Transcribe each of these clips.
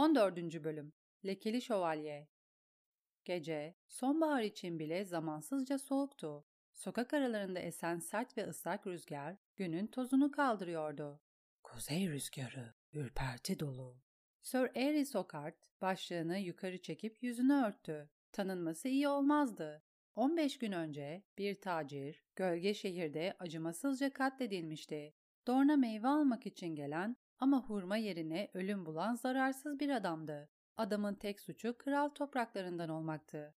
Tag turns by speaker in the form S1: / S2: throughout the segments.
S1: 14. Bölüm Lekeli Şövalye Gece, sonbahar için bile zamansızca soğuktu. Sokak aralarında esen sert ve ıslak rüzgar günün tozunu kaldırıyordu.
S2: Kuzey rüzgarı, ürperti dolu.
S1: Sir Airy Sokart başlığını yukarı çekip yüzünü örttü. Tanınması iyi olmazdı. 15 gün önce bir tacir, gölge şehirde acımasızca katledilmişti. Dorna meyve almak için gelen ama hurma yerine ölüm bulan zararsız bir adamdı. Adamın tek suçu kral topraklarından olmaktı.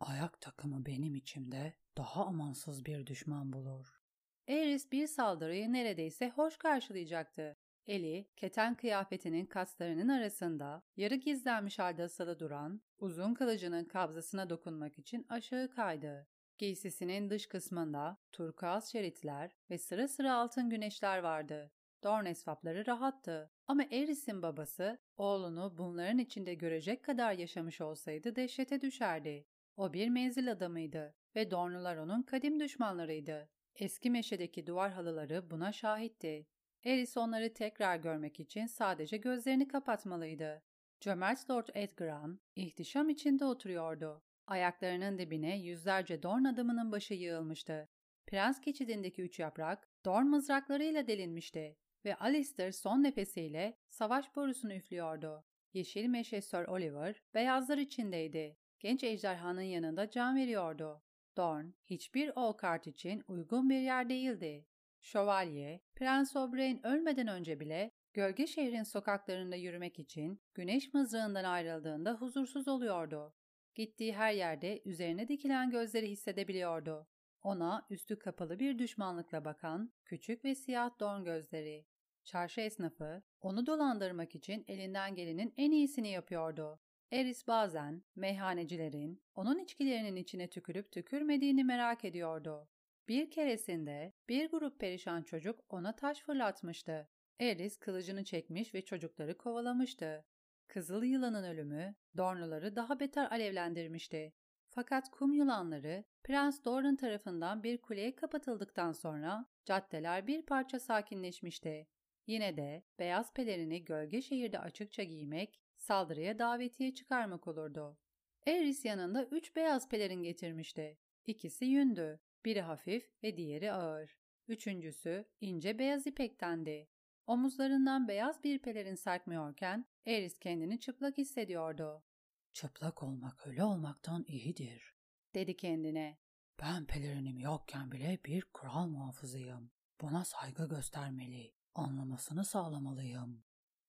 S2: Ayak takımı benim içimde daha amansız bir düşman bulur.
S1: Eris bir saldırıyı neredeyse hoş karşılayacaktı. Eli, keten kıyafetinin kaslarının arasında, yarı gizlenmiş halde asılı duran, uzun kılıcının kabzasına dokunmak için aşağı kaydı. Giysisinin dış kısmında turkuaz şeritler ve sıra sıra altın güneşler vardı. Dorn esvapları rahattı. Ama Eris'in babası, oğlunu bunların içinde görecek kadar yaşamış olsaydı dehşete düşerdi. O bir menzil adamıydı ve Dornlular onun kadim düşmanlarıydı. Eski meşedeki duvar halıları buna şahitti. Eris onları tekrar görmek için sadece gözlerini kapatmalıydı. Cömert Lord Edgaran ihtişam içinde oturuyordu. Ayaklarının dibine yüzlerce Dorn adamının başı yığılmıştı. Prens geçidindeki üç yaprak Dorn mızraklarıyla delinmişti ve Alistair son nefesiyle savaş borusunu üflüyordu. Yeşil meşe Sir Oliver beyazlar içindeydi. Genç ejderhanın yanında can veriyordu. Dorn hiçbir ol kart için uygun bir yer değildi. Şövalye, Prens Oberyn ölmeden önce bile gölge şehrin sokaklarında yürümek için güneş mızrağından ayrıldığında huzursuz oluyordu. Gittiği her yerde üzerine dikilen gözleri hissedebiliyordu. Ona üstü kapalı bir düşmanlıkla bakan küçük ve siyah don gözleri. Çarşı esnafı onu dolandırmak için elinden gelenin en iyisini yapıyordu. Eris bazen meyhanecilerin onun içkilerinin içine tükürüp tükürmediğini merak ediyordu. Bir keresinde bir grup perişan çocuk ona taş fırlatmıştı. Eris kılıcını çekmiş ve çocukları kovalamıştı. Kızıl yılanın ölümü Dornluları daha beter alevlendirmişti. Fakat kum yılanları Prens Doran tarafından bir kuleye kapatıldıktan sonra caddeler bir parça sakinleşmişti. Yine de beyaz pelerini gölge şehirde açıkça giymek, saldırıya davetiye çıkarmak olurdu. Eris yanında üç beyaz pelerin getirmişti. İkisi yündü, biri hafif ve diğeri ağır. Üçüncüsü ince beyaz ipektendi. Omuzlarından beyaz bir pelerin sarkmıyorken Eris kendini çıplak hissediyordu.
S2: Çıplak olmak ölü olmaktan iyidir,
S1: dedi kendine.
S2: Ben pelerinim yokken bile bir kral muhafızıyım. Buna saygı göstermeli anlamasını sağlamalıyım.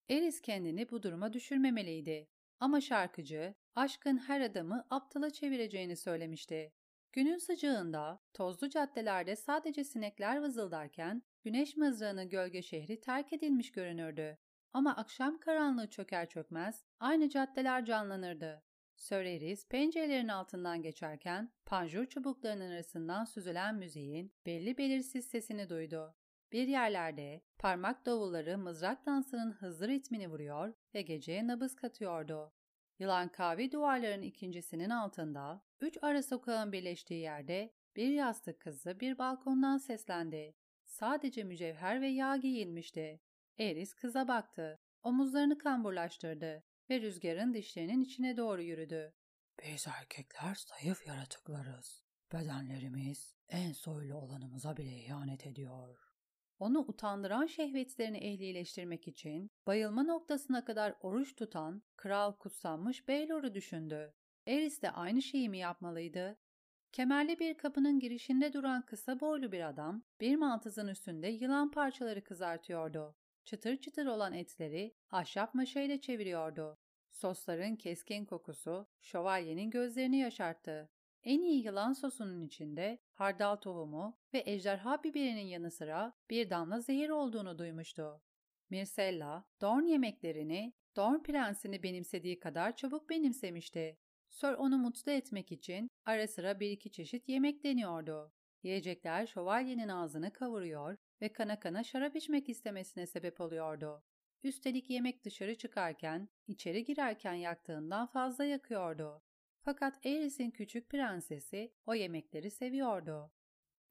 S1: Eris kendini bu duruma düşürmemeliydi. Ama şarkıcı, aşkın her adamı aptala çevireceğini söylemişti. Günün sıcağında, tozlu caddelerde sadece sinekler vızıldarken, güneş mızrağını gölge şehri terk edilmiş görünürdü. Ama akşam karanlığı çöker çökmez, aynı caddeler canlanırdı. Sir Eris pencerelerin altından geçerken, panjur çubuklarının arasından süzülen müziğin belli belirsiz sesini duydu. Bir yerlerde parmak davulları mızrak dansının hızlı ritmini vuruyor ve geceye nabız katıyordu. Yılan kahve duvarların ikincisinin altında, üç ara sokağın birleştiği yerde bir yastık kızı bir balkondan seslendi. Sadece mücevher ve yağ giyilmişti. Eris kıza baktı. Omuzlarını kamburlaştırdı ve rüzgarın dişlerinin içine doğru yürüdü.
S2: Biz erkekler zayıf yaratıklarız. Bedenlerimiz en soylu olanımıza bile ihanet ediyor.
S1: Onu utandıran şehvetlerini ehlileştirmek için bayılma noktasına kadar oruç tutan kral kutsanmış Beylor'u düşündü. Eris de aynı şeyi mi yapmalıydı? Kemerli bir kapının girişinde duran kısa boylu bir adam bir mantızın üstünde yılan parçaları kızartıyordu. Çıtır çıtır olan etleri ahşap maşayla çeviriyordu. Sosların keskin kokusu şövalyenin gözlerini yaşarttı. En iyi yılan sosunun içinde hardal tohumu ve ejderha biberinin yanı sıra bir damla zehir olduğunu duymuştu. Mircella, Dorn yemeklerini Dorn prensini benimsediği kadar çabuk benimsemişti. Sir onu mutlu etmek için ara sıra bir iki çeşit yemek deniyordu. Yiyecekler şövalyenin ağzını kavuruyor ve kana kana şarap içmek istemesine sebep oluyordu. Üstelik yemek dışarı çıkarken, içeri girerken yaktığından fazla yakıyordu. Fakat Eris'in küçük prensesi o yemekleri seviyordu.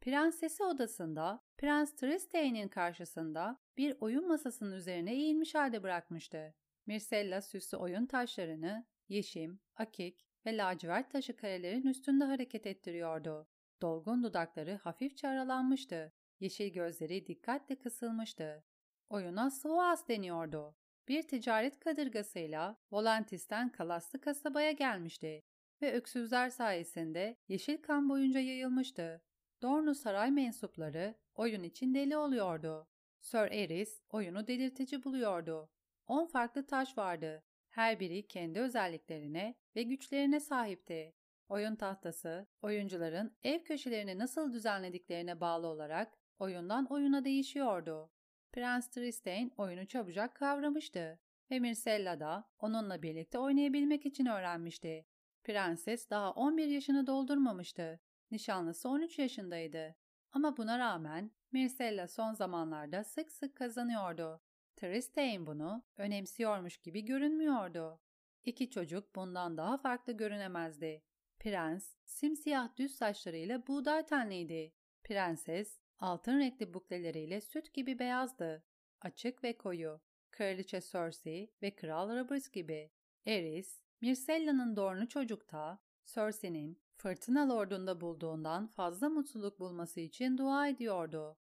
S1: Prensesi odasında Prens Tristaine'in karşısında bir oyun masasının üzerine eğilmiş halde bırakmıştı. Mircella süslü oyun taşlarını yeşim, akik ve lacivert taşı karelerin üstünde hareket ettiriyordu. Dolgun dudakları hafifçe aralanmıştı. Yeşil gözleri dikkatle kısılmıştı. Oyuna Sloas deniyordu. Bir ticaret kadırgasıyla Volantis'ten Kalaslı kasabaya gelmişti ve öksüzler sayesinde yeşil kan boyunca yayılmıştı. Dornu saray mensupları oyun için deli oluyordu. Sir Eris oyunu delirtici buluyordu. On farklı taş vardı. Her biri kendi özelliklerine ve güçlerine sahipti. Oyun tahtası, oyuncuların ev köşelerini nasıl düzenlediklerine bağlı olarak oyundan oyuna değişiyordu. Prens Tristain oyunu çabucak kavramıştı ve Myrcella da onunla birlikte oynayabilmek için öğrenmişti. Prenses daha 11 yaşını doldurmamıştı. Nişanlısı 13 yaşındaydı. Ama buna rağmen Myrcella son zamanlarda sık sık kazanıyordu. Tristain bunu önemsiyormuş gibi görünmüyordu. İki çocuk bundan daha farklı görünemezdi. Prens, simsiyah düz saçlarıyla buğday tenliydi. Prenses, altın renkli bukleleriyle süt gibi beyazdı. Açık ve koyu. Kraliçe Cersei ve Kral Robert gibi. Eris, Myrcella'nın doğrunu çocukta, Cersei'nin fırtına lordunda bulduğundan fazla mutluluk bulması için dua ediyordu.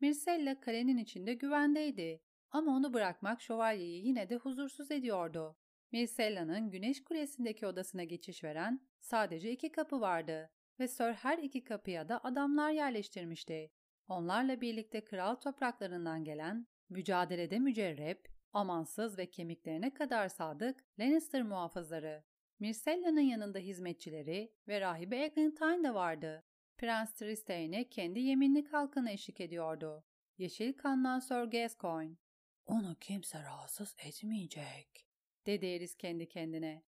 S1: Myrcella kalenin içinde güvendeydi ama onu bırakmak şövalyeyi yine de huzursuz ediyordu. Myrcella'nın güneş kulesindeki odasına geçiş veren sadece iki kapı vardı ve Sir her iki kapıya da adamlar yerleştirmişti. Onlarla birlikte kral topraklarından gelen, mücadelede mücerrep, amansız ve kemiklerine kadar sadık Lannister muhafızları. Myrcella'nın yanında hizmetçileri ve rahibe Eglantine de vardı. Prens Tristain'e kendi yeminli kalkanı eşlik ediyordu. Yeşil kandan Sir Gascoigne.
S2: Onu kimse rahatsız etmeyecek,
S1: dedi Eris kendi kendine.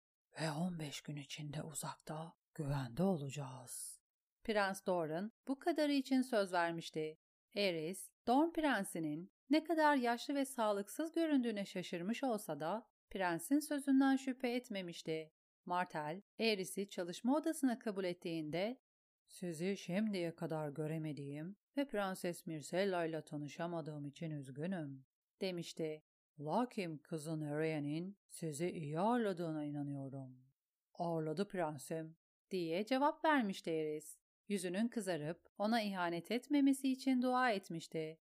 S2: Ve 15 gün içinde uzakta, güvende olacağız.
S1: Prens Doran bu kadarı için söz vermişti. Eris, Dorn Prensi'nin ne kadar yaşlı ve sağlıksız göründüğüne şaşırmış olsa da prensin sözünden şüphe etmemişti. Martel, Eris'i çalışma odasına kabul ettiğinde
S2: ''Sizi şimdiye kadar göremediğim ve Prenses Myrcella ile tanışamadığım için üzgünüm.''
S1: demişti.
S2: ''Lakin kızın Ariane'in sizi iyi ağırladığına inanıyorum.'' ''Ağırladı prensim.''
S1: diye cevap vermişti Eris. Yüzünün kızarıp ona ihanet etmemesi için dua etmişti.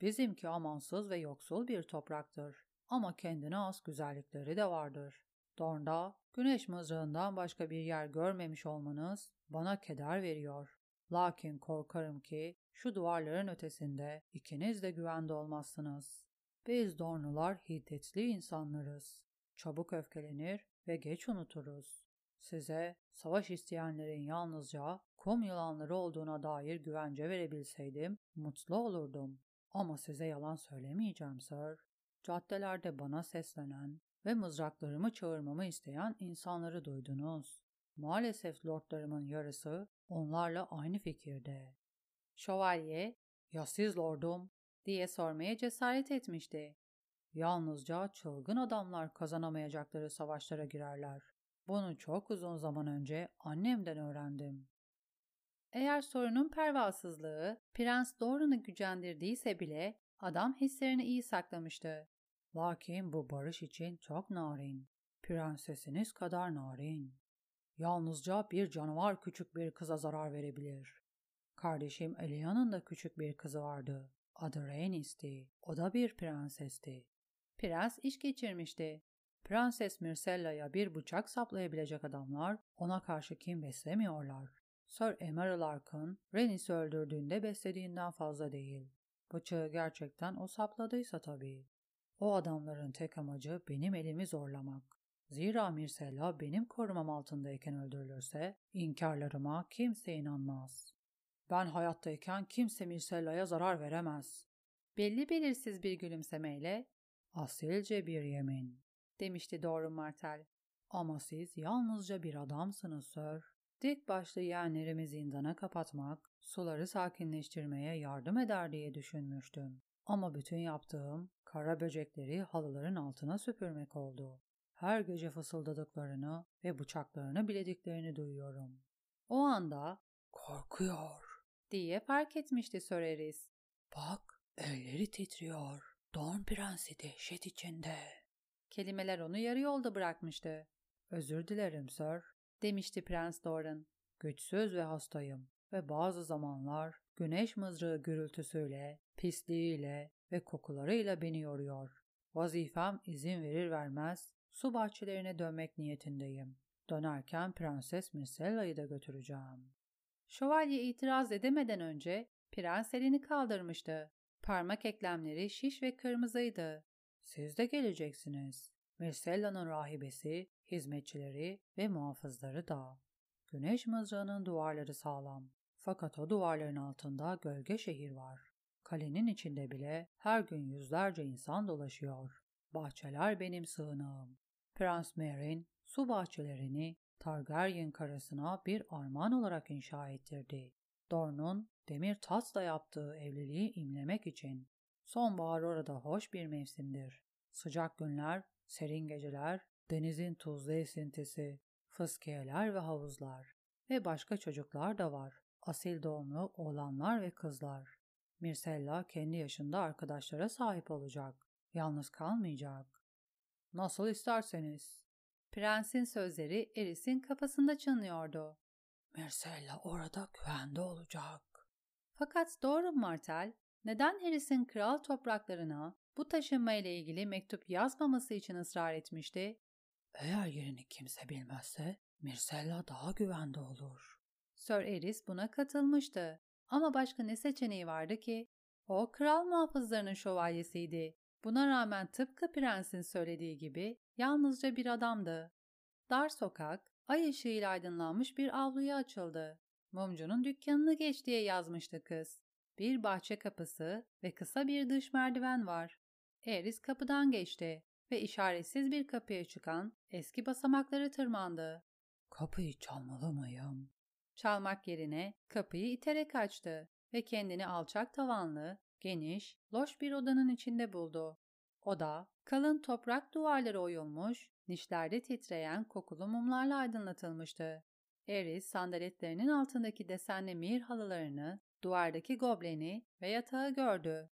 S2: Bizimki amansız ve yoksul bir topraktır. Ama kendine az güzellikleri de vardır. Dorn'da güneş mızrağından başka bir yer görmemiş olmanız bana keder veriyor. Lakin korkarım ki şu duvarların ötesinde ikiniz de güvende olmazsınız. Biz Dornular hiddetli insanlarız. Çabuk öfkelenir ve geç unuturuz. Size savaş isteyenlerin yalnızca kum yılanları olduğuna dair güvence verebilseydim mutlu olurdum. Ama size yalan söylemeyeceğim sir. Caddelerde bana seslenen ve mızraklarımı çağırmamı isteyen insanları duydunuz. Maalesef lordlarımın yarısı onlarla aynı fikirde.
S1: Şövalye,
S2: ya siz lordum
S1: diye sormaya cesaret etmişti.
S2: Yalnızca çılgın adamlar kazanamayacakları savaşlara girerler. Bunu çok uzun zaman önce annemden öğrendim.
S1: Eğer sorunun pervasızlığı Prens Doran'ı gücendirdiyse bile adam hislerini iyi saklamıştı.
S2: Lakin bu barış için çok narin. Prensesiniz kadar narin. Yalnızca bir canavar küçük bir kıza zarar verebilir. Kardeşim Elia'nın da küçük bir kızı vardı. Adı Rhaenys'ti. O da bir prensesti.
S1: Prens iş geçirmişti.
S2: Prenses Myrcella'ya bir bıçak saplayabilecek adamlar ona karşı kim beslemiyorlar. Sir Emerald Ark'ın Rhaenys'i öldürdüğünde beslediğinden fazla değil. Bıçağı gerçekten o sapladıysa tabii. O adamların tek amacı benim elimi zorlamak. Zira Myrcella benim korumam altındayken öldürülürse inkarlarıma kimse inanmaz. Ben hayattayken kimse Myrcella'ya zarar veremez.
S1: Belli belirsiz bir gülümsemeyle
S2: asilce bir yemin
S1: demişti doğru Martel.
S2: Ama siz yalnızca bir adamsınız sir. Dik başlı yeğenlerimi zindana kapatmak, suları sakinleştirmeye yardım eder diye düşünmüştüm. Ama bütün yaptığım kara böcekleri halıların altına süpürmek oldu. Her gece fısıldadıklarını ve bıçaklarını bilediklerini duyuyorum.
S1: O anda
S2: korkuyor
S1: diye fark etmişti Soreris.
S2: Bak elleri titriyor. Dorn prensi dehşet içinde.
S1: Kelimeler onu yarı yolda bırakmıştı.
S2: Özür dilerim sir,
S1: demişti Prens Doran.
S2: Güçsüz ve hastayım ve bazı zamanlar güneş mızrağı gürültüsüyle, pisliğiyle ve kokularıyla beni yoruyor. Vazifem izin verir vermez su bahçelerine dönmek niyetindeyim. Dönerken Prenses Myrcella'yı da götüreceğim.
S1: Şövalye itiraz edemeden önce prens elini kaldırmıştı. Parmak eklemleri şiş ve kırmızıydı.
S2: Siz de geleceksiniz. Myrcella'nın rahibesi, hizmetçileri ve muhafızları da. Güneş mızrağının duvarları sağlam. Fakat o duvarların altında gölge şehir var. Kalenin içinde bile her gün yüzlerce insan dolaşıyor. Bahçeler benim sığınağım. Prens Merin su bahçelerini Targaryen karısına bir armağan olarak inşa ettirdi. Dorne'un demir tasla yaptığı evliliği imlemek için. Sonbahar orada hoş bir mevsimdir. Sıcak günler, serin geceler, denizin tuzlu esintisi, fıskiyeler ve havuzlar ve başka çocuklar da var. Asil doğumlu oğlanlar ve kızlar. Mirsella kendi yaşında arkadaşlara sahip olacak. Yalnız kalmayacak. Nasıl isterseniz.
S1: Prensin sözleri Eris'in kafasında çınlıyordu.
S2: Mirsella orada güvende olacak.
S1: Fakat doğru Martel, neden Harris'in kral topraklarına bu taşınma ile ilgili mektup yazmaması için ısrar etmişti?
S2: Eğer yerini kimse bilmezse Mirsella daha güvende olur.
S1: Sir Eris buna katılmıştı. Ama başka ne seçeneği vardı ki? O kral muhafızlarının şövalyesiydi. Buna rağmen tıpkı prensin söylediği gibi yalnızca bir adamdı. Dar sokak, ay ışığıyla aydınlanmış bir avluya açıldı. Mumcunun dükkanını geç diye yazmıştı kız. Bir bahçe kapısı ve kısa bir dış merdiven var. Eris kapıdan geçti ve işaretsiz bir kapıya çıkan eski basamakları tırmandı.
S2: Kapıyı çalmalı mıyım?
S1: Çalmak yerine kapıyı iterek açtı ve kendini alçak tavanlı, geniş, loş bir odanın içinde buldu. Oda, kalın toprak duvarları oyulmuş, nişlerde titreyen kokulu mumlarla aydınlatılmıştı. Eris sandaletlerinin altındaki desenli mir halılarını, duvardaki gobleni ve yatağı gördü.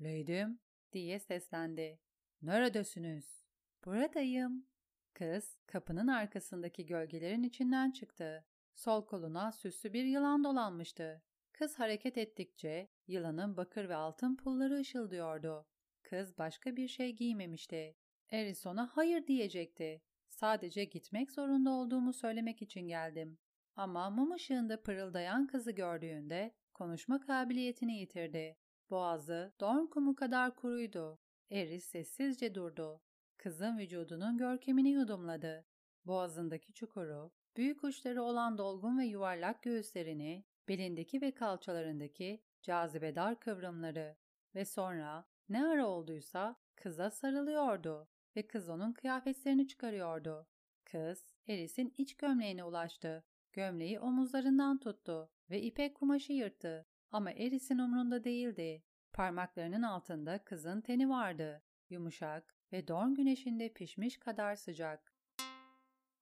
S2: ''Leydim''
S1: diye seslendi.
S2: ''Neredesiniz?''
S1: ''Buradayım.'' Kız kapının arkasındaki gölgelerin içinden çıktı. Sol koluna süslü bir yılan dolanmıştı. Kız hareket ettikçe yılanın bakır ve altın pulları ışıldıyordu. Kız başka bir şey giymemişti. Eris ona hayır diyecekti. Sadece gitmek zorunda olduğumu söylemek için geldim. Ama mum ışığında pırıldayan kızı gördüğünde konuşma kabiliyetini yitirdi. Boğazı don kumu kadar kuruydu. Eris sessizce durdu. Kızın vücudunun görkemini yudumladı. Boğazındaki çukuru, büyük uçları olan dolgun ve yuvarlak göğüslerini, belindeki ve kalçalarındaki cazibedar kıvrımları ve sonra ne ara olduysa kıza sarılıyordu ve kız onun kıyafetlerini çıkarıyordu. Kız, Eris'in iç gömleğine ulaştı. Gömleği omuzlarından tuttu ve ipek kumaşı yırttı. Ama Eris'in umrunda değildi. Parmaklarının altında kızın teni vardı. Yumuşak ve doğum güneşinde pişmiş kadar sıcak.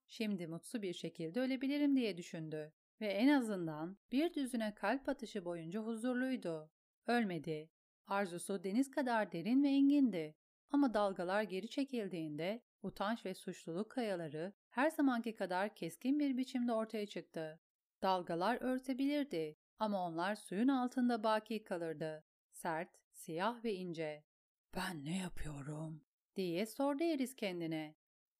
S1: Şimdi mutlu bir şekilde ölebilirim diye düşündü ve en azından bir düzüne kalp atışı boyunca huzurluydu. Ölmedi. Arzusu deniz kadar derin ve engindi. Ama dalgalar geri çekildiğinde utanç ve suçluluk kayaları her zamanki kadar keskin bir biçimde ortaya çıktı. Dalgalar örtebilirdi ama onlar suyun altında baki kalırdı. Sert, siyah ve ince.
S2: Ben ne yapıyorum?
S1: diye sordu Eris kendine.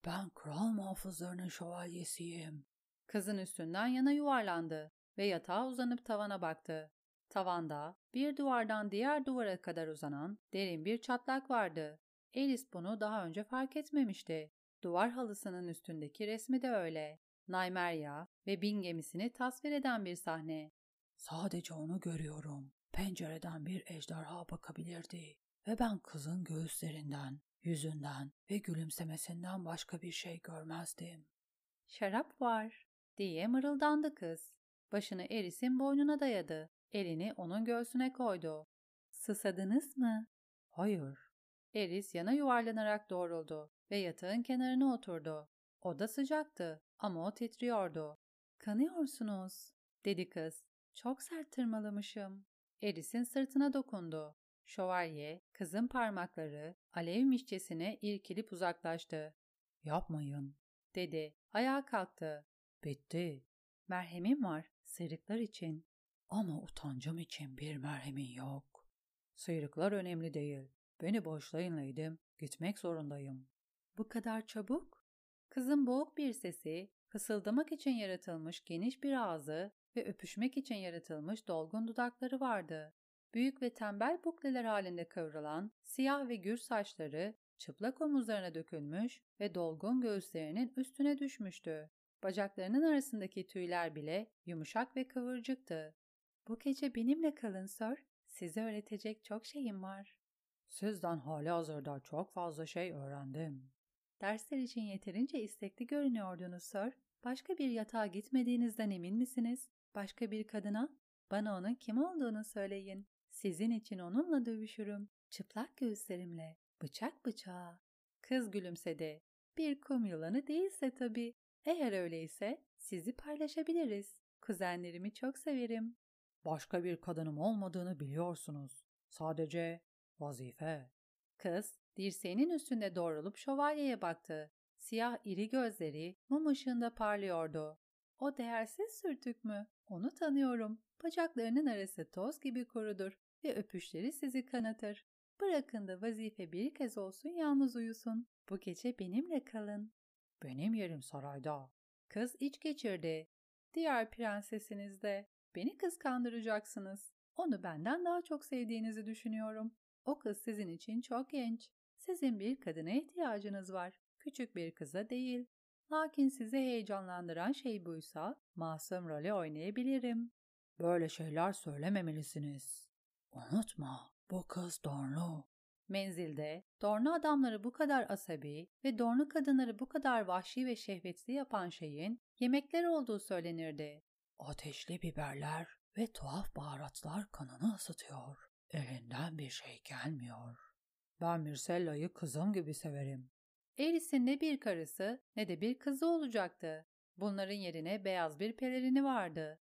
S2: Ben kral muhafızlarının şövalyesiyim.
S1: Kızın üstünden yana yuvarlandı ve yatağa uzanıp tavana baktı. Tavanda bir duvardan diğer duvara kadar uzanan derin bir çatlak vardı. Eris bunu daha önce fark etmemişti. Duvar halısının üstündeki resmi de öyle. Naymerya ve bin gemisini tasvir eden bir sahne.
S2: Sadece onu görüyorum. Pencereden bir ejderha bakabilirdi ve ben kızın göğüslerinden, yüzünden ve gülümsemesinden başka bir şey görmezdim.
S1: Şarap var diye mırıldandı kız. Başını Eris'in boynuna dayadı. Elini onun göğsüne koydu. Sısadınız mı?
S2: Hayır.
S1: Eris yana yuvarlanarak doğruldu ve yatağın kenarına oturdu. Oda sıcaktı ama o titriyordu. Kanıyorsunuz, dedi kız. Çok sert tırmalamışım. Eris'in sırtına dokundu. Şövalye, kızın parmakları alevmişçesine irkilip uzaklaştı.
S2: Yapmayın,
S1: dedi. Ayağa kalktı.
S2: Bitti.
S1: Merhemim var, sıyrıklar için.
S2: Ama utancım için bir merhemin yok. Sıyrıklar önemli değil. Beni boşlayın Leydim, gitmek zorundayım.
S1: Bu kadar çabuk? Kızın boğuk bir sesi, fısıldamak için yaratılmış geniş bir ağzı ve öpüşmek için yaratılmış dolgun dudakları vardı. Büyük ve tembel bukleler halinde kıvrılan siyah ve gür saçları çıplak omuzlarına dökülmüş ve dolgun göğüslerinin üstüne düşmüştü. Bacaklarının arasındaki tüyler bile yumuşak ve kıvırcıktı. Bu gece benimle kalın sir. Size öğretecek çok şeyim var.
S2: Sizden hali hazırda çok fazla şey öğrendim.
S1: Dersler için yeterince istekli görünüyordunuz sir. Başka bir yatağa gitmediğinizden emin misiniz? Başka bir kadına? Bana onun kim olduğunu söyleyin. Sizin için onunla dövüşürüm. Çıplak göğüslerimle. Bıçak bıçağa. Kız gülümsedi. Bir kum yılanı değilse tabii. Eğer öyleyse sizi paylaşabiliriz. Kuzenlerimi çok severim.
S2: Başka bir kadınım olmadığını biliyorsunuz. Sadece vazife.
S1: Kız dirseğinin üstünde doğrulup şövalyeye baktı. Siyah iri gözleri mum ışığında parlıyordu. O değersiz sürtük mü? Onu tanıyorum. Bacaklarının arası toz gibi kurudur ve öpüşleri sizi kanatır. Bırakın da vazife bir kez olsun yalnız uyusun. Bu gece benimle kalın.
S2: Benim yerim sarayda.
S1: Kız iç geçirdi. Diğer prensesiniz de. Beni kıskandıracaksınız. Onu benden daha çok sevdiğinizi düşünüyorum. O kız sizin için çok genç. Sizin bir kadına ihtiyacınız var. Küçük bir kıza değil. Lakin sizi heyecanlandıran şey buysa masum rolü oynayabilirim.
S2: Böyle şeyler söylememelisiniz. Unutma, bu kız Dornu.
S1: Menzilde, Dornu adamları bu kadar asabi ve Dornu kadınları bu kadar vahşi ve şehvetli yapan şeyin yemekler olduğu söylenirdi.
S2: Ateşli biberler ve tuhaf baharatlar kanını ısıtıyor. Elinden bir şey gelmiyor. Ben Mircella'yı kızım gibi severim.
S1: Eris'in ne bir karısı ne de bir kızı olacaktı. Bunların yerine beyaz bir pelerini vardı.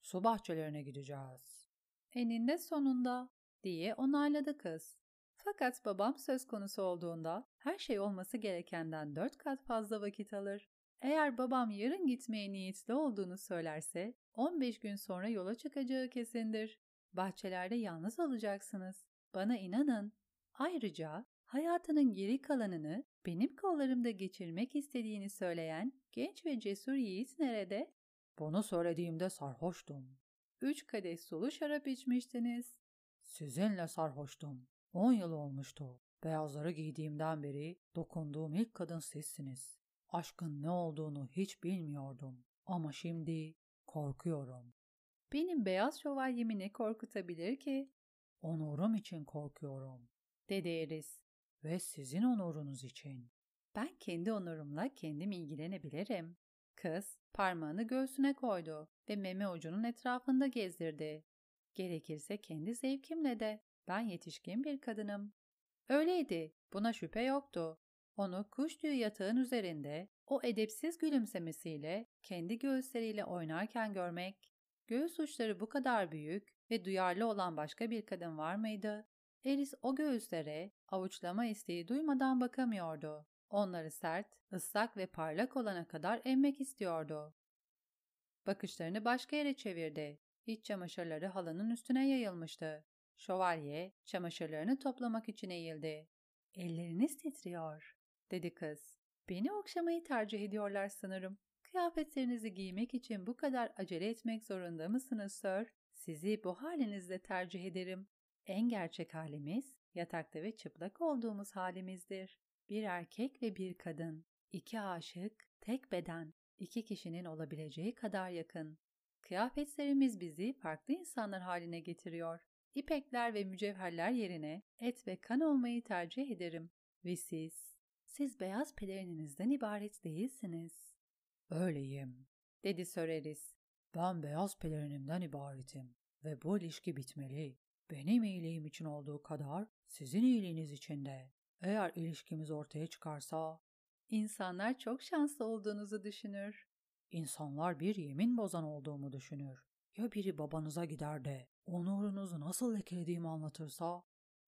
S2: Su bahçelerine gideceğiz.
S1: Eninde sonunda diye onayladı kız. Fakat babam söz konusu olduğunda her şey olması gerekenden dört kat fazla vakit alır. Eğer babam yarın gitmeye niyetli olduğunu söylerse 15 gün sonra yola çıkacağı kesindir. Bahçelerde yalnız olacaksınız. Bana inanın. Ayrıca hayatının geri kalanını benim kollarımda geçirmek istediğini söyleyen genç ve cesur yiğit nerede?
S2: Bunu söylediğimde sarhoştum.
S1: Üç kadeh sulu şarap içmiştiniz.
S2: Sizinle sarhoştum. On yıl olmuştu. Beyazları giydiğimden beri dokunduğum ilk kadın sizsiniz. Aşkın ne olduğunu hiç bilmiyordum. Ama şimdi korkuyorum.
S1: Benim beyaz şövalyemi ne korkutabilir ki?
S2: Onurum için korkuyorum.
S1: Dedi Eris.
S2: Ve sizin onurunuz için.
S1: Ben kendi onurumla kendim ilgilenebilirim. Kız parmağını göğsüne koydu ve meme ucunun etrafında gezdirdi. Gerekirse kendi zevkimle de. Ben yetişkin bir kadınım. Öyleydi, buna şüphe yoktu. Onu kuş tüyü yatağın üzerinde o edepsiz gülümsemesiyle kendi göğüsleriyle oynarken görmek, göğüs uçları bu kadar büyük ve duyarlı olan başka bir kadın var mıydı? Eris o göğüslere avuçlama isteği duymadan bakamıyordu. Onları sert, ıslak ve parlak olana kadar emmek istiyordu. Bakışlarını başka yere çevirdi. İç çamaşırları halının üstüne yayılmıştı. Şövalye çamaşırlarını toplamak için eğildi. Elleriniz titriyor, dedi kız. Beni okşamayı tercih ediyorlar sanırım. Kıyafetlerinizi giymek için bu kadar acele etmek zorunda mısınız sir? Sizi bu halinizde tercih ederim. En gerçek halimiz yatakta ve çıplak olduğumuz halimizdir. Bir erkek ve bir kadın, iki aşık, tek beden, iki kişinin olabileceği kadar yakın. Kıyafetlerimiz bizi farklı insanlar haline getiriyor. İpekler ve mücevherler yerine et ve kan olmayı tercih ederim. Ve siz, siz beyaz pelerininizden ibaret değilsiniz.
S2: Öyleyim,
S1: dedi Söreris.
S2: Ben beyaz pelerinimden ibaretim ve bu ilişki bitmeli. Benim iyiliğim için olduğu kadar sizin iyiliğiniz için de. Eğer ilişkimiz ortaya çıkarsa...
S1: İnsanlar çok şanslı olduğunuzu düşünür.
S2: İnsanlar bir yemin bozan olduğumu düşünür. Ya biri babanıza gider de onurunuzu nasıl lekelediğimi anlatırsa?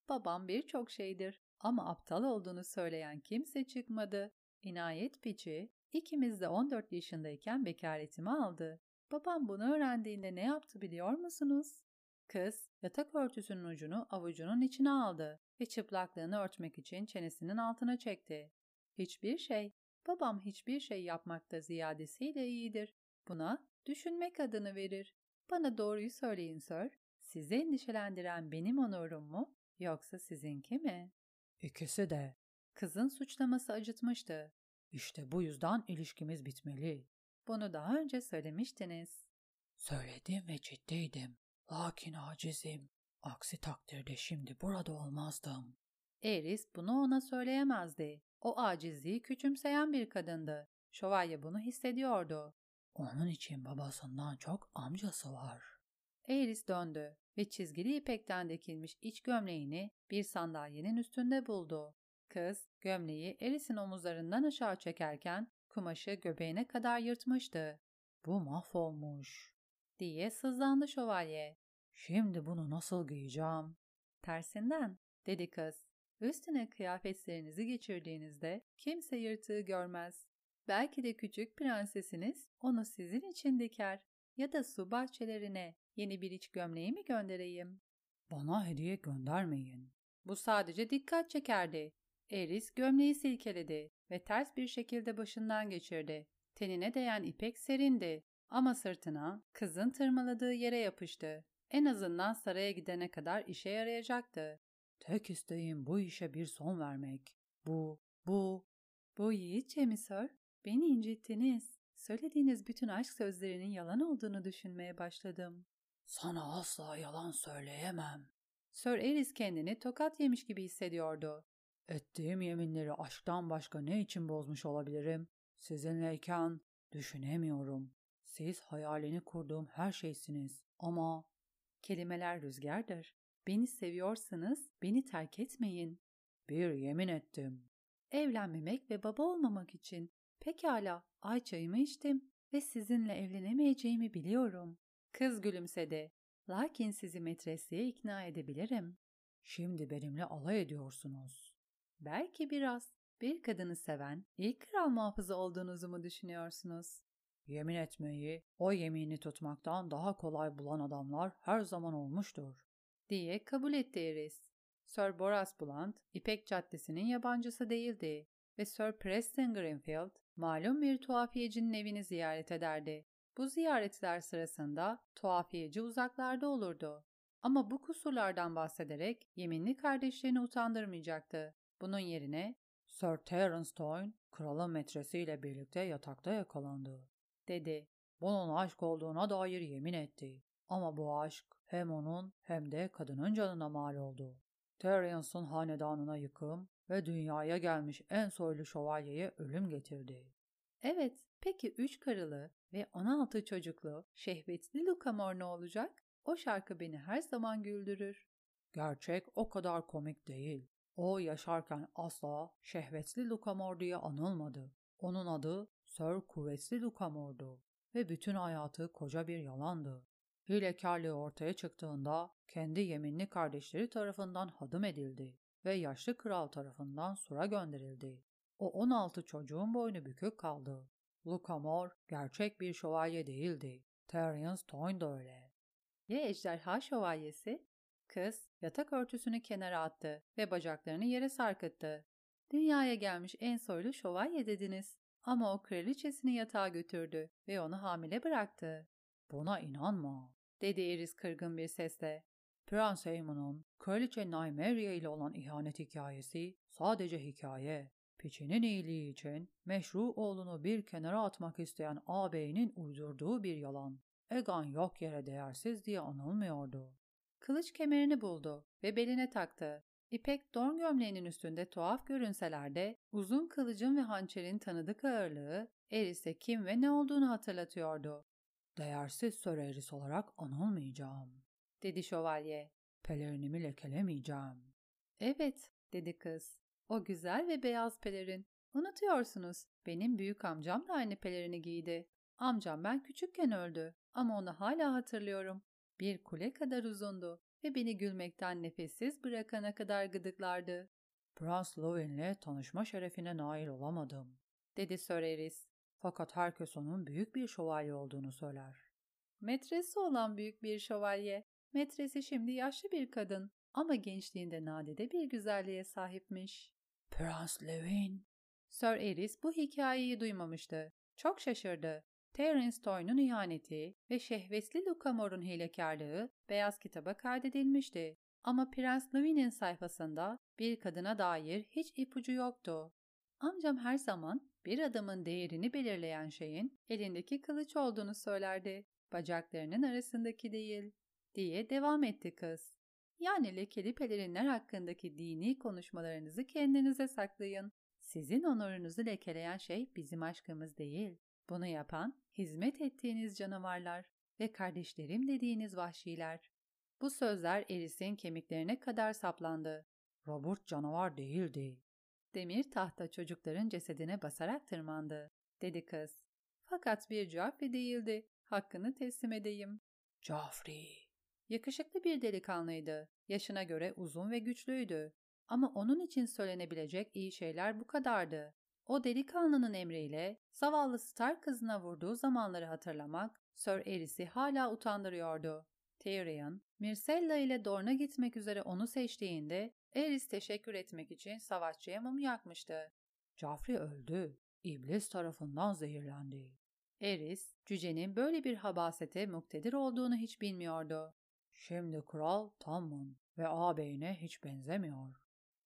S1: Babam birçok şeydir ama aptal olduğunu söyleyen kimse çıkmadı. İnayet piçi, ikimiz de 14 yaşındayken bekaretimi aldı. Babam bunu öğrendiğinde ne yaptı biliyor musunuz? Kız, yatak örtüsünün ucunu avucunun içine aldı ve çıplaklığını örtmek için çenesinin altına çekti. Hiçbir şey, babam hiçbir şey yapmakta ziyadesiyle iyidir. Buna düşünmek adını verir. Bana doğruyu söyleyin sir. Sizi endişelendiren benim onurum mu yoksa sizinki mi?
S2: İkisi de.
S1: Kızın suçlaması acıtmıştı.
S2: İşte bu yüzden ilişkimiz bitmeli.
S1: Bunu daha önce söylemiştiniz.
S2: Söyledim ve ciddiydim. Lakin acizim. Aksi takdirde şimdi burada olmazdım.
S1: Eris bunu ona söyleyemezdi. O acizliği küçümseyen bir kadındı. Şövalye bunu hissediyordu.
S2: Onun için babasından çok amcası var.
S1: Eris döndü ve çizgili ipekten dikilmiş iç gömleğini bir sandalyenin üstünde buldu. Kız gömleği Eris'in omuzlarından aşağı çekerken kumaşı göbeğine kadar yırtmıştı.
S2: Bu mahvolmuş
S1: diye sızlandı şövalye.
S2: Şimdi bunu nasıl giyeceğim?
S1: Tersinden dedi kız. Üstüne kıyafetlerinizi geçirdiğinizde kimse yırtığı görmez. Belki de küçük prensesiniz onu sizin için diker ya da su bahçelerine yeni bir iç gömleği mi göndereyim?
S2: Bana hediye göndermeyin.
S1: Bu sadece dikkat çekerdi. Eris gömleği silkeledi ve ters bir şekilde başından geçirdi. Tenine değen ipek serindi ama sırtına kızın tırmaladığı yere yapıştı. En azından saraya gidene kadar işe yarayacaktı.
S2: Tek isteğim bu işe bir son vermek. Bu, bu.
S1: Bu yiğitçe mi sir? Beni incittiniz. Söylediğiniz bütün aşk sözlerinin yalan olduğunu düşünmeye başladım.
S2: Sana asla yalan söyleyemem.
S1: Sir Eris kendini tokat yemiş gibi hissediyordu.
S2: Ettiğim yeminleri aşktan başka ne için bozmuş olabilirim? Sizinleyken düşünemiyorum. Siz hayalini kurduğum her şeysiniz ama...
S1: Kelimeler rüzgardır. Beni seviyorsanız beni terk etmeyin.
S2: Bir yemin ettim.
S1: Evlenmemek ve baba olmamak için. Pekala, ay çayımı içtim ve sizinle evlenemeyeceğimi biliyorum. Kız gülümsedi. Lakin sizi metresliğe ikna edebilirim.
S2: Şimdi benimle alay ediyorsunuz.
S1: Belki biraz. Bir kadını seven, ilk kral muhafızı olduğunuzu mu düşünüyorsunuz?
S2: Yemin etmeyi, o yemini tutmaktan daha kolay bulan adamlar her zaman olmuştur.
S1: Diye kabul etti Eris. Sir Boras Blunt, İpek Caddesi'nin yabancısı değildi ve Sir Preston Greenfield, malum bir tuhafiyecinin evini ziyaret ederdi. Bu ziyaretler sırasında tuhafiyeci uzaklarda olurdu. Ama bu kusurlardan bahsederek yeminli kardeşlerini utandırmayacaktı. Bunun yerine
S2: Sir Terence Toyn, kralın metresiyle birlikte yatakta yakalandı
S1: dedi.
S2: Bunun aşk olduğuna dair yemin etti. Ama bu aşk hem onun hem de kadının canına mal oldu. Terrence'ın hanedanına yıkım ve dünyaya gelmiş en soylu şövalyeye ölüm getirdi.
S1: Evet, peki üç karılı ve 16 çocuklu şehvetli Lukamor ne olacak? O şarkı beni her zaman güldürür.
S2: Gerçek o kadar komik değil. O yaşarken asla şehvetli Lukamor diye anılmadı. Onun adı Sir Kuvvetli Lukamor'du ve bütün hayatı koca bir yalandı. Hilekarlığı ortaya çıktığında kendi yeminli kardeşleri tarafından hadım edildi ve yaşlı kral tarafından sura gönderildi. O 16 çocuğun boynu bükük kaldı. Lukamor gerçek bir şövalye değildi. Terence Toyn da öyle.
S1: Ya ejderha şövalyesi? Kız yatak örtüsünü kenara attı ve bacaklarını yere sarkıttı. Dünyaya gelmiş en soylu şövalye dediniz. Ama o kraliçesini yatağa götürdü ve onu hamile bıraktı.
S2: Buna inanma,
S1: dedi Eris kırgın bir sesle.
S2: Prens Aemon'un kraliçe Nymeria ile olan ihanet hikayesi sadece hikaye. Piçinin iyiliği için meşru oğlunu bir kenara atmak isteyen ağabeyinin uydurduğu bir yalan. Egan yok yere değersiz diye anılmıyordu.
S1: Kılıç kemerini buldu ve beline taktı. İpek don gömleğinin üstünde tuhaf görünseler de uzun kılıcın ve hançerin tanıdık ağırlığı Eris'e kim ve ne olduğunu hatırlatıyordu.
S2: Değersiz Sir Eris olarak anılmayacağım,
S1: dedi şövalye.
S2: Pelerinimi lekelemeyeceğim.
S1: Evet, dedi kız. O güzel ve beyaz pelerin. Unutuyorsunuz, benim büyük amcam da aynı pelerini giydi. Amcam ben küçükken öldü ama onu hala hatırlıyorum. Bir kule kadar uzundu ve beni gülmekten nefessiz bırakana kadar gıdıklardı.
S2: Prens Lowen'le tanışma şerefine nail olamadım,
S1: dedi Sir Eris.
S2: Fakat herkes onun büyük bir şövalye olduğunu söyler.
S1: Metresi olan büyük bir şövalye. Metresi şimdi yaşlı bir kadın ama gençliğinde nadide bir güzelliğe sahipmiş.
S2: Prens Levin.
S1: Sir Eris bu hikayeyi duymamıştı. Çok şaşırdı. Terence Toyn'un ihaneti ve şehvetli Lucamore'un hilekarlığı beyaz kitaba kaydedilmişti. Ama Prens Levin'in sayfasında bir kadına dair hiç ipucu yoktu. Amcam her zaman bir adamın değerini belirleyen şeyin elindeki kılıç olduğunu söylerdi. Bacaklarının arasındaki değil, diye devam etti kız. Yani lekeli pelerinler hakkındaki dini konuşmalarınızı kendinize saklayın. Sizin onurunuzu lekeleyen şey bizim aşkımız değil. Bunu yapan, hizmet ettiğiniz canavarlar ve kardeşlerim dediğiniz vahşiler. Bu sözler Eris'in kemiklerine kadar saplandı.
S2: Robert canavar değildi.
S1: Demir tahta çocukların cesedine basarak tırmandı, dedi kız. Fakat bir Joffrey değildi. Hakkını teslim edeyim.
S2: Joffrey.
S1: Yakışıklı bir delikanlıydı. Yaşına göre uzun ve güçlüydü. Ama onun için söylenebilecek iyi şeyler bu kadardı. O delikanlının emriyle zavallı Star kızına vurduğu zamanları hatırlamak Sir Eris'i hala utandırıyordu. Tyrion, Myrcella ile Dorne'a gitmek üzere onu seçtiğinde Eris teşekkür etmek için savaşçıya mum yakmıştı.
S2: Joffrey öldü. İblis tarafından zehirlendi.
S1: Eris, cücenin böyle bir habasete muktedir olduğunu hiç bilmiyordu.
S2: Şimdi kral Tammun ve ağabeyine hiç benzemiyor.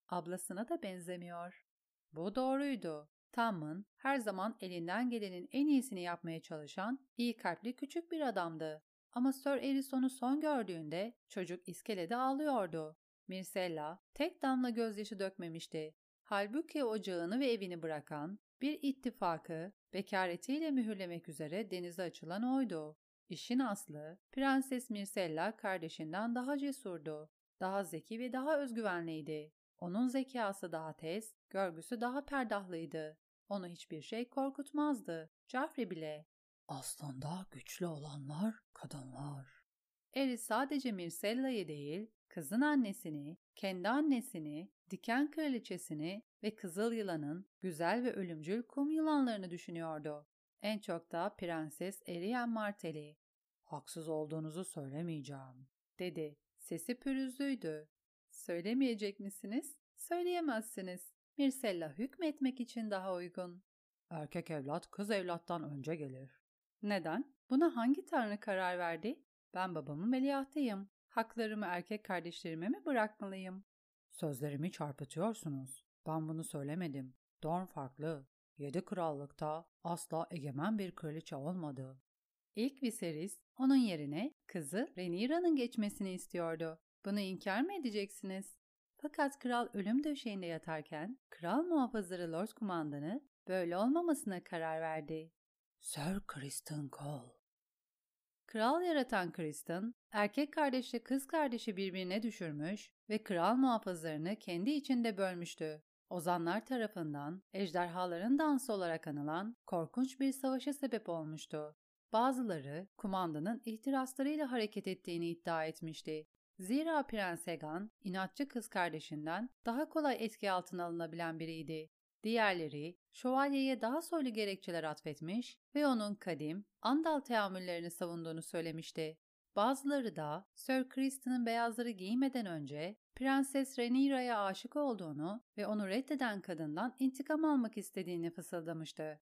S1: Ablasına da benzemiyor. Bu doğruydu. Tammun her zaman elinden gelenin en iyisini yapmaya çalışan, iyi kalpli küçük bir adamdı. Ama Sir Eris onu son gördüğünde çocuk iskelede ağlıyordu. Myrcella tek damla gözyaşı dökmemişti. Halbuki ocağını ve evini bırakan, bir ittifakı bekaretiyle mühürlemek üzere denize açılan oydu. İşin aslı, Prenses Myrcella kardeşinden daha cesurdu. Daha zeki ve daha özgüvenliydi. Onun zekası daha tez, görgüsü daha perdahlıydı. Onu hiçbir şey korkutmazdı. Joffrey bile.
S2: Aslında güçlü olanlar kadınlar.
S1: Eri sadece Myrcella'yı değil, kızın annesini, kendi annesini, diken kraliçesini ve kızıl yılanın güzel ve ölümcül kum yılanlarını düşünüyordu. En çok da Prenses Eriyen Marteli.
S2: Haksız olduğunuzu söylemeyeceğim,
S1: dedi. Sesi pürüzlüydü. Söylemeyecek misiniz? Söyleyemezsiniz. Mirsella hükmetmek için daha uygun.
S2: Erkek evlat kız evlattan önce gelir.
S1: Neden? Buna hangi tanrı karar verdi? Ben babamın veliahtıyım. Haklarımı erkek kardeşlerime mi bırakmalıyım?
S2: Sözlerimi çarpıtıyorsunuz. Ben bunu söylemedim. Dorn farklı. Yedi krallıkta asla egemen bir kraliçe olmadı.
S1: İlk Viserys onun yerine kızı Rhaenyra'nın geçmesini istiyordu. Bunu inkar mı edeceksiniz? Fakat kral ölüm döşeğinde yatarken kral muhafızları Lord Kumandanı böyle olmamasına karar verdi.
S2: Sir Kristen Cole
S1: Kral yaratan Kristen, erkek kardeşle kız kardeşi birbirine düşürmüş ve kral muhafızlarını kendi içinde bölmüştü. Ozanlar tarafından ejderhaların dansı olarak anılan korkunç bir savaşa sebep olmuştu. Bazıları kumandanın ihtiraslarıyla hareket ettiğini iddia etmişti. Zira Prens Egan, inatçı kız kardeşinden daha kolay etki altına alınabilen biriydi. Diğerleri, şövalyeye daha soylu gerekçeler atfetmiş ve onun kadim, andal teamüllerini savunduğunu söylemişti. Bazıları da Sir Kristen'ın beyazları giymeden önce Prenses Rhaenyra'ya aşık olduğunu ve onu reddeden kadından intikam almak istediğini fısıldamıştı.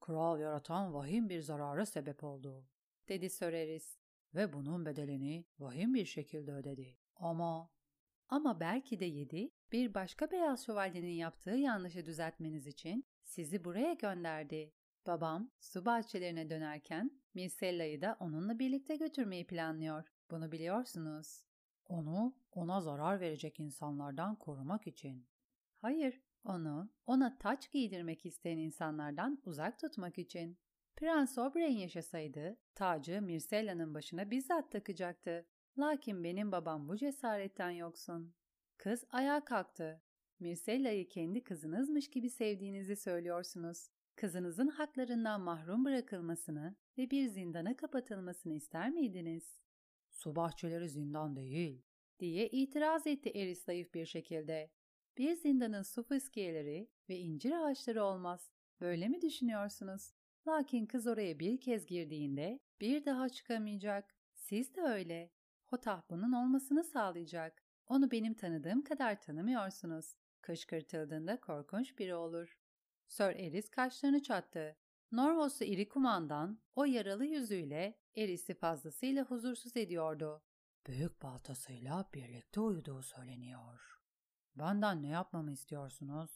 S2: Kral yaratan vahim bir zarara sebep oldu,
S1: dedi Sir Eris.
S2: Ve bunun bedelini vahim bir şekilde ödedi. Ama...
S1: Ama belki de yedi, bir başka beyaz şövalyenin yaptığı yanlışı düzeltmeniz için sizi buraya gönderdi. Babam su bahçelerine dönerken Mircella'yı da onunla birlikte götürmeyi planlıyor. Bunu biliyorsunuz.
S2: Onu ona zarar verecek insanlardan korumak için.
S1: Hayır, onu ona taç giydirmek isteyen insanlardan uzak tutmak için. Prens Oberyn yaşasaydı tacı Mircella'nın başına bizzat takacaktı. Lakin benim babam bu cesaretten yoksun. Kız ayağa kalktı. Mircella'yı kendi kızınızmış gibi sevdiğinizi söylüyorsunuz. Kızınızın haklarından mahrum bırakılmasını ve bir zindana kapatılmasını ister miydiniz?
S2: Su bahçeleri zindan değil,
S1: diye itiraz etti Eris zayıf bir şekilde. Bir zindanın su fıskiyeleri ve incir ağaçları olmaz. Böyle mi düşünüyorsunuz? Lakin kız oraya bir kez girdiğinde bir daha çıkamayacak. Siz de öyle. Hotah bunun olmasını sağlayacak. Onu benim tanıdığım kadar tanımıyorsunuz. Kışkırtıldığında korkunç biri olur. Sir Eris kaşlarını çattı. Norvos'u iri kumandan o yaralı yüzüyle Eris'i fazlasıyla huzursuz ediyordu.
S2: Büyük baltasıyla birlikte uyuduğu söyleniyor. Benden ne yapmamı istiyorsunuz?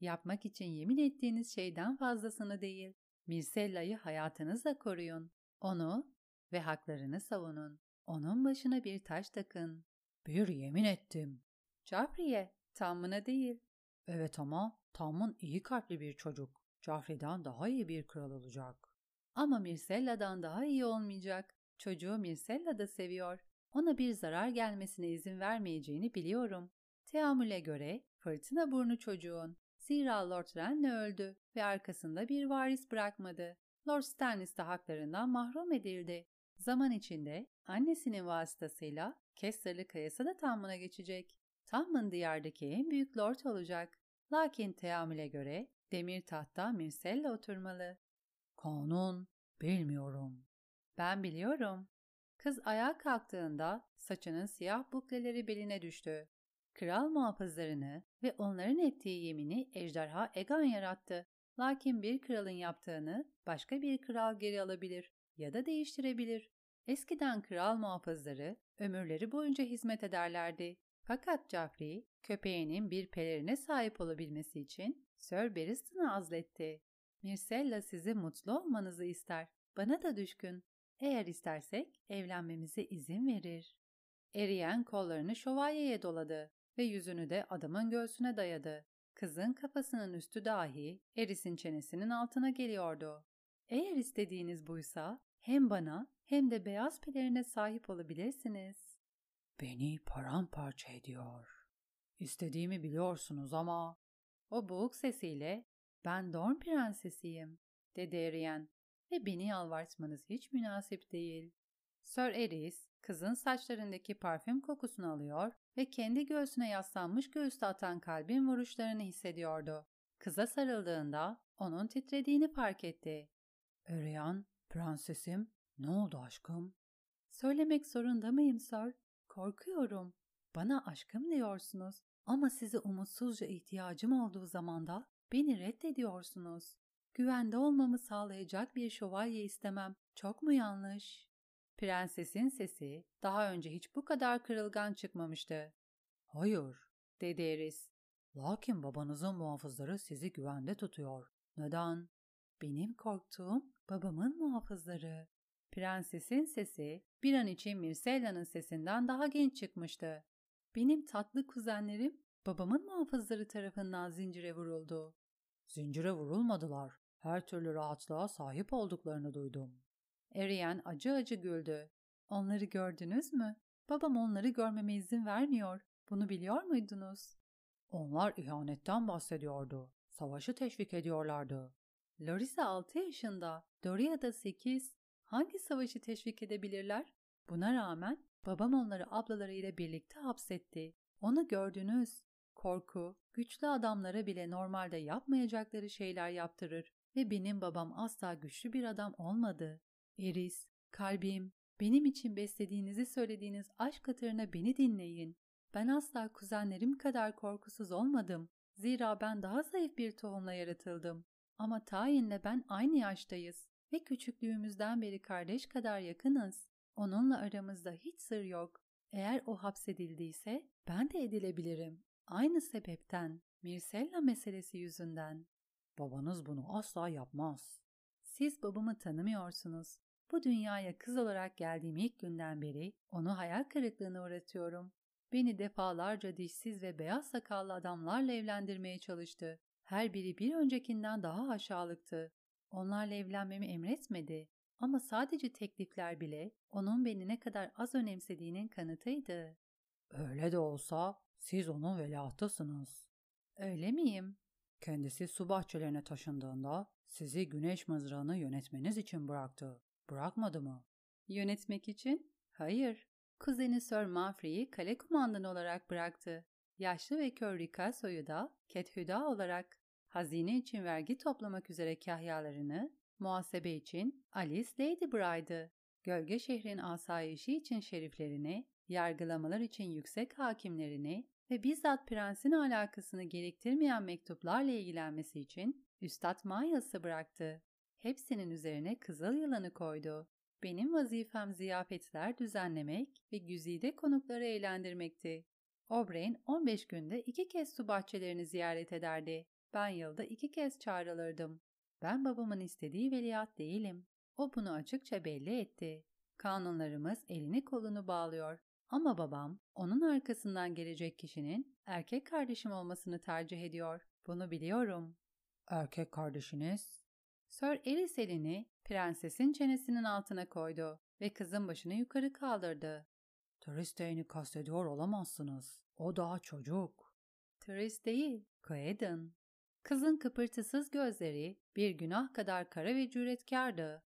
S1: Yapmak için yemin ettiğiniz şeyden fazlasını değil. Mircella'yı hayatınızla koruyun. Onu ve haklarını savunun. Onun başına bir taş takın.
S2: Bir yemin ettim.
S1: Caffrey'e, Tammun'a değil.
S2: Evet ama Tammun iyi kalpli bir çocuk. Caffrey'den daha iyi bir kral olacak.
S1: Ama Mircella'dan daha iyi olmayacak. Çocuğu Mircella da seviyor. Ona bir zarar gelmesine izin vermeyeceğini biliyorum. Teamül'e göre fırtına burnu çocuğun. Zira Lord Renly öldü ve arkasında bir varis bırakmadı. Lord Stannis de haklarından mahrum edildi. Zaman içinde annesinin vasıtasıyla Kesterli Kayası da Tammun'a geçecek. Tammun diyardaki en büyük lord olacak. Lakin teamüle göre demir tahtta Myrcella oturmalı.
S2: Kanun, bilmiyorum.
S1: Ben biliyorum. Kız ayağa kalktığında saçının siyah bukleleri beline düştü. Kral muhafızlarını ve onların ettiği yemini ejderha Egan yarattı. Lakin bir kralın yaptığını başka bir kral geri alabilir ya da değiştirebilir. Eskiden kral muhafızları ömürleri boyunca hizmet ederlerdi. Fakat Joffrey, köpeğinin bir pelerine sahip olabilmesi için Sir Barristan'ı azletti. Myrcella sizi mutlu olmanızı ister. Bana da düşkün. Eğer istersek evlenmemize izin verir. Eriyen kollarını şövalyeye doladı ve yüzünü de adamın göğsüne dayadı. Kızın kafasının üstü dahi Eris'in çenesinin altına geliyordu. Eğer istediğiniz buysa hem bana hem de beyaz pelerine sahip olabilirsiniz.
S2: Beni paramparça ediyor. İstediğimi biliyorsunuz ama...
S1: O boğuk sesiyle ben Dorn prensesiyim dedi Eriyen ve beni yalvartmanız hiç münasip değil. Sir Eris kızın saçlarındaki parfüm kokusunu alıyor ve kendi göğsüne yaslanmış göğüste atan kalbin vuruşlarını hissediyordu. Kıza sarıldığında onun titrediğini fark etti.
S2: Eriyen, prensesim, ne oldu aşkım?
S1: Söylemek zorunda mıyım Sir? Korkuyorum. Bana aşkım diyorsunuz ama size umutsuzca ihtiyacım olduğu zamanda beni reddediyorsunuz. Güvende olmamı sağlayacak bir şövalye istemem. Çok mu yanlış? Prensesin sesi daha önce hiç bu kadar kırılgan çıkmamıştı.
S2: Hayır,
S1: dedi Eris.
S2: Lakin babanızın muhafızları sizi güvende tutuyor. Neden?
S1: Benim korktuğum babamın muhafızları. Prensesin sesi bir an için Mircella'nın sesinden daha genç çıkmıştı. Benim tatlı kuzenlerim babamın muhafızları tarafından zincire vuruldu.
S2: Zincire vurulmadılar. Her türlü rahatlığa sahip olduklarını duydum.
S1: Eriyen acı acı güldü. Onları gördünüz mü? Babam onları görmeme izin vermiyor. Bunu biliyor muydunuz?
S2: Onlar ihanetten bahsediyordu. Savaşı teşvik ediyorlardı.
S1: Larissa 6 yaşında, Doria da 8. Hangi savaşı teşvik edebilirler? Buna rağmen babam onları ablalarıyla birlikte hapsetti. Onu gördünüz. Korku, güçlü adamlara bile normalde yapmayacakları şeyler yaptırır ve benim babam asla güçlü bir adam olmadı. Eris, kalbim, benim için beslediğinizi söylediğiniz aşk hatırına beni dinleyin. Ben asla kuzenlerim kadar korkusuz olmadım. Zira ben daha zayıf bir tohumla yaratıldım. Ama Tayin'le ben aynı yaştayız ve küçüklüğümüzden beri kardeş kadar yakınız. Onunla aramızda hiç sır yok. Eğer o hapsedildiyse ben de edilebilirim. Aynı sebepten, Mircella meselesi yüzünden.
S2: Babanız bunu asla yapmaz.
S1: Siz babamı tanımıyorsunuz. Bu dünyaya kız olarak geldiğim ilk günden beri onu hayal kırıklığına uğratıyorum. Beni defalarca dişsiz ve beyaz sakallı adamlarla evlendirmeye çalıştı. Her biri bir öncekinden daha aşağılıktı. Onlarla evlenmemi emretmedi ama sadece teklifler bile onun beni ne kadar az önemsediğinin kanıtıydı.
S2: Öyle de olsa siz onun veliahtısınız.
S1: Öyle miyim?
S2: Kendisi su bahçelerine taşındığında sizi güneş mızrağını yönetmeniz için bıraktı. Bırakmadı mı?
S1: Yönetmek için? Hayır. kuzeni Sir Manfrey'i kale kumandanı olarak bıraktı. Yaşlı ve kör Ricasso'yu da Kethüda olarak hazine için vergi toplamak üzere kahyalarını, muhasebe için Alice Ladybride'ı, gölge şehrin asayişi için şeriflerini, yargılamalar için yüksek hakimlerini ve bizzat prensin alakasını gerektirmeyen mektuplarla ilgilenmesi için Üstad Mayas'ı bıraktı. Hepsinin üzerine kızıl yılanı koydu. Benim vazifem ziyafetler düzenlemek ve güzide konukları eğlendirmekti. O'Brien 15 günde iki kez su bahçelerini ziyaret ederdi. Ben yılda iki kez çağrılırdım. Ben babamın istediği veliaht değilim. O bunu açıkça belli etti. Kanunlarımız elini kolunu bağlıyor. Ama babam onun arkasından gelecek kişinin erkek kardeşim olmasını tercih ediyor. Bunu biliyorum.
S2: Erkek kardeşiniz?
S1: Sir Eris elini prensesin çenesinin altına koydu ve kızın başını yukarı kaldırdı.
S2: Tristane'i kastediyor olamazsınız. O daha çocuk.
S1: Tris değil, Coeden. Kızın kıpırtısız gözleri bir günah kadar kara ve cüretkardı.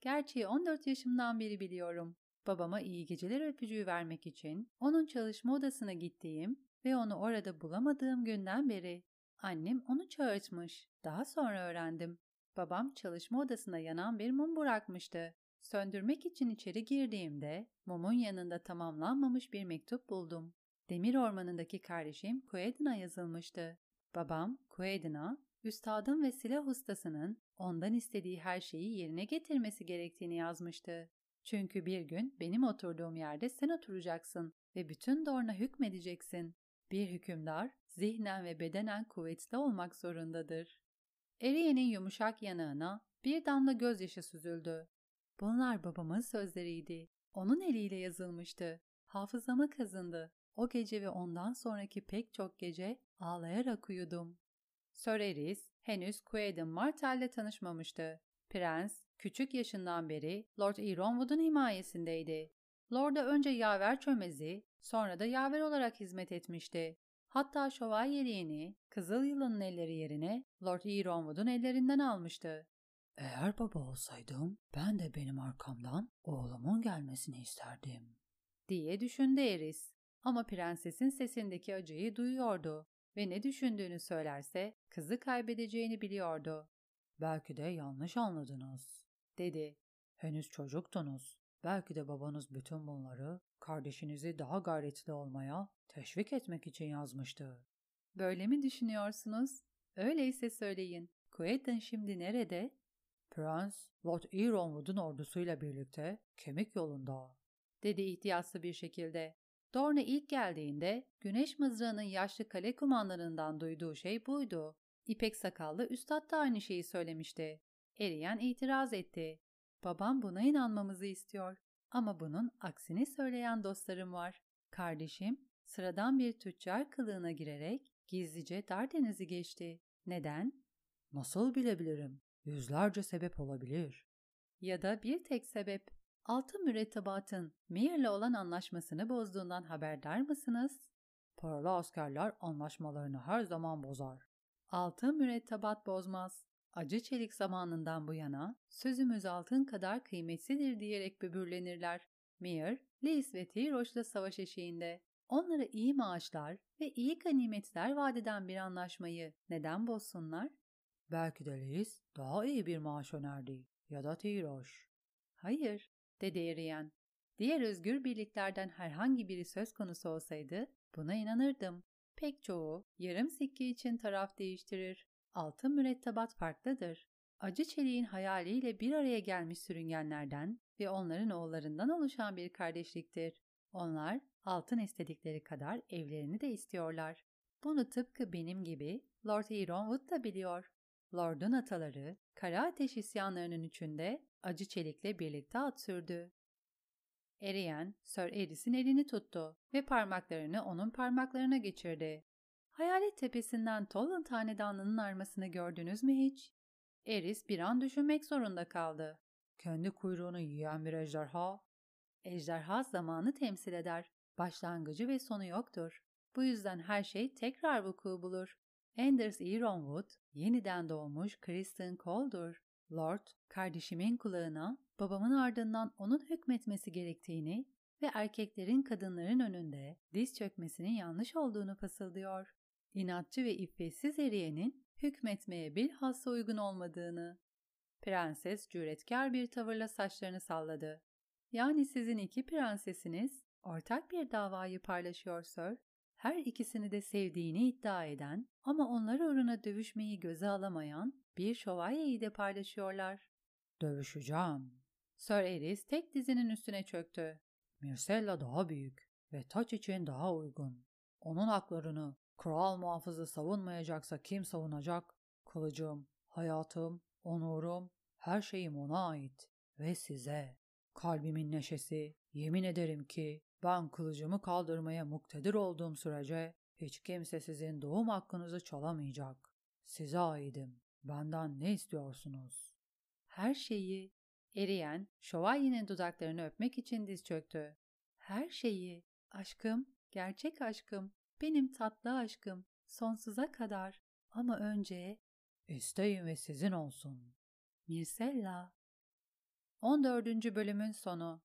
S1: Gerçeği 14 yaşımdan beri biliyorum. Babama iyi geceler öpücüğü vermek için onun çalışma odasına gittiğim ve onu orada bulamadığım günden beri annem onu çağırtmış. Daha sonra öğrendim. Babam çalışma odasına yanan bir mum bırakmıştı. Söndürmek için içeri girdiğimde mumun yanında tamamlanmamış bir mektup buldum. Demir ormanındaki kardeşim Kuedin'a yazılmıştı. Babam Kuedin'a, üstadın ve silah ustasının ondan istediği her şeyi yerine getirmesi gerektiğini yazmıştı. Çünkü bir gün benim oturduğum yerde sen oturacaksın ve bütün Dorn'a hükmedeceksin. Bir hükümdar zihnen ve bedenen kuvvetli olmak zorundadır. Eriye'nin yumuşak yanağına bir damla gözyaşı süzüldü. Bunlar babamın sözleriydi. Onun eliyle yazılmıştı. Hafızama kazındı. O gece ve ondan sonraki pek çok gece ağlayarak uyudum. Sir Eris henüz Quaden Martell'le tanışmamıştı. Prens küçük yaşından beri Lord Ironwood'un himayesindeydi. Lord'a önce yaver çömezi, sonra da yaver olarak hizmet etmişti. Hatta şövalyeliğini Kızıl Yılan'ın elleri yerine Lord Ironwood'un ellerinden almıştı.
S2: Eğer baba olsaydım ben de benim arkamdan oğlumun gelmesini isterdim.
S1: Diye düşündü Eris. Ama prensesin sesindeki acıyı duyuyordu ve ne düşündüğünü söylerse kızı kaybedeceğini biliyordu.
S2: Belki de yanlış anladınız,
S1: dedi.
S2: Henüz çocuktunuz. Belki de babanız bütün bunları kardeşinizi daha gayretli olmaya teşvik etmek için yazmıştı.
S1: Böyle mi düşünüyorsunuz? Öyleyse söyleyin. Quentin şimdi nerede?
S2: Prens, Lord Ironwood'un ordusuyla birlikte kemik yolunda,
S1: dedi ihtiyatlı bir şekilde. Dorne ilk geldiğinde güneş mızrağının yaşlı kale kumandanından duyduğu şey buydu. İpek sakallı üstad da aynı şeyi söylemişti. Eriyen itiraz etti. Babam buna inanmamızı istiyor. Ama bunun aksini söyleyen dostlarım var. Kardeşim sıradan bir tüccar kılığına girerek gizlice Dardeniz'i geçti. Neden?
S2: Nasıl bilebilirim? Yüzlerce sebep olabilir.
S1: Ya da bir tek sebep. Altın mürettebatın Mear'le olan anlaşmasını bozduğundan haberdar mısınız?
S2: Paralı askerler anlaşmalarını her zaman bozar.
S1: Altın mürettebat bozmaz. Acı çelik zamanından bu yana sözümüz altın kadar kıymetsidir diyerek böbürlenirler. Mear, Lys ve Tyroş'la savaş eşiğinde. Onlara iyi maaşlar ve iyi ganimetler vaat eden bir anlaşmayı neden bozsunlar?
S2: Belki de Lys daha iyi bir maaş önerdi ya da Tyroş.
S1: Hayır, dedi Eriyen. Diğer özgür birliklerden herhangi biri söz konusu olsaydı buna inanırdım. Pek çoğu yarım sikke için taraf değiştirir. Altın mürettebat farklıdır. Acı çeliğin hayaliyle bir araya gelmiş sürüngenlerden ve onların oğullarından oluşan bir kardeşliktir. Onlar altın istedikleri kadar evlerini de istiyorlar. Bunu tıpkı benim gibi Lord Ironwood da biliyor. Lord'un ataları kara ateş isyanlarının üçünde acı çelikle birlikte at sürdü. Eriyen, Sir Eris'in elini tuttu ve parmaklarını onun parmaklarına geçirdi. Hayalet tepesinden Tolan Hanedanlığı'nın armasını gördünüz mü hiç? Eris bir an düşünmek zorunda kaldı.
S2: Kendi kuyruğunu yiyen bir ejderha.
S1: Ejderha zamanı temsil eder. Başlangıcı ve sonu yoktur. Bu yüzden her şey tekrar vuku bulur. Anders Ironwood, yeniden doğmuş Kristen Cole'dur. Lord, kardeşimin kulağına babamın ardından onun hükmetmesi gerektiğini ve erkeklerin kadınların önünde diz çökmesinin yanlış olduğunu fısıldıyor. İnatçı ve iffetsiz eriyenin hükmetmeye bilhassa uygun olmadığını. Prenses cüretkar bir tavırla saçlarını salladı. Yani sizin iki prensesiniz ortak bir davayı paylaşıyor Sir. Her ikisini de sevdiğini iddia eden ama onlar uğruna dövüşmeyi göze alamayan bir şövalyeyi de paylaşıyorlar.
S2: Dövüşeceğim.
S1: Sir Eris tek dizinin üstüne çöktü.
S2: Mircella daha büyük ve taç için daha uygun. Onun haklarını kral muhafızı savunmayacaksa kim savunacak? Kılıcım, hayatım, onurum, her şeyim ona ait ve size. Kalbimin neşesi, yemin ederim ki ben kılıcımı kaldırmaya muktedir olduğum sürece hiç kimse sizin doğum hakkınızı çalamayacak. Size aidim. Benden ne istiyorsunuz?
S1: Her şeyi. Eriyen, şövalyenin dudaklarını öpmek için diz çöktü. Her şeyi. Aşkım, gerçek aşkım, benim tatlı aşkım, sonsuza kadar. Ama önce...
S2: İsteyin ve sizin olsun.
S1: Mirsella. 14. bölümün sonu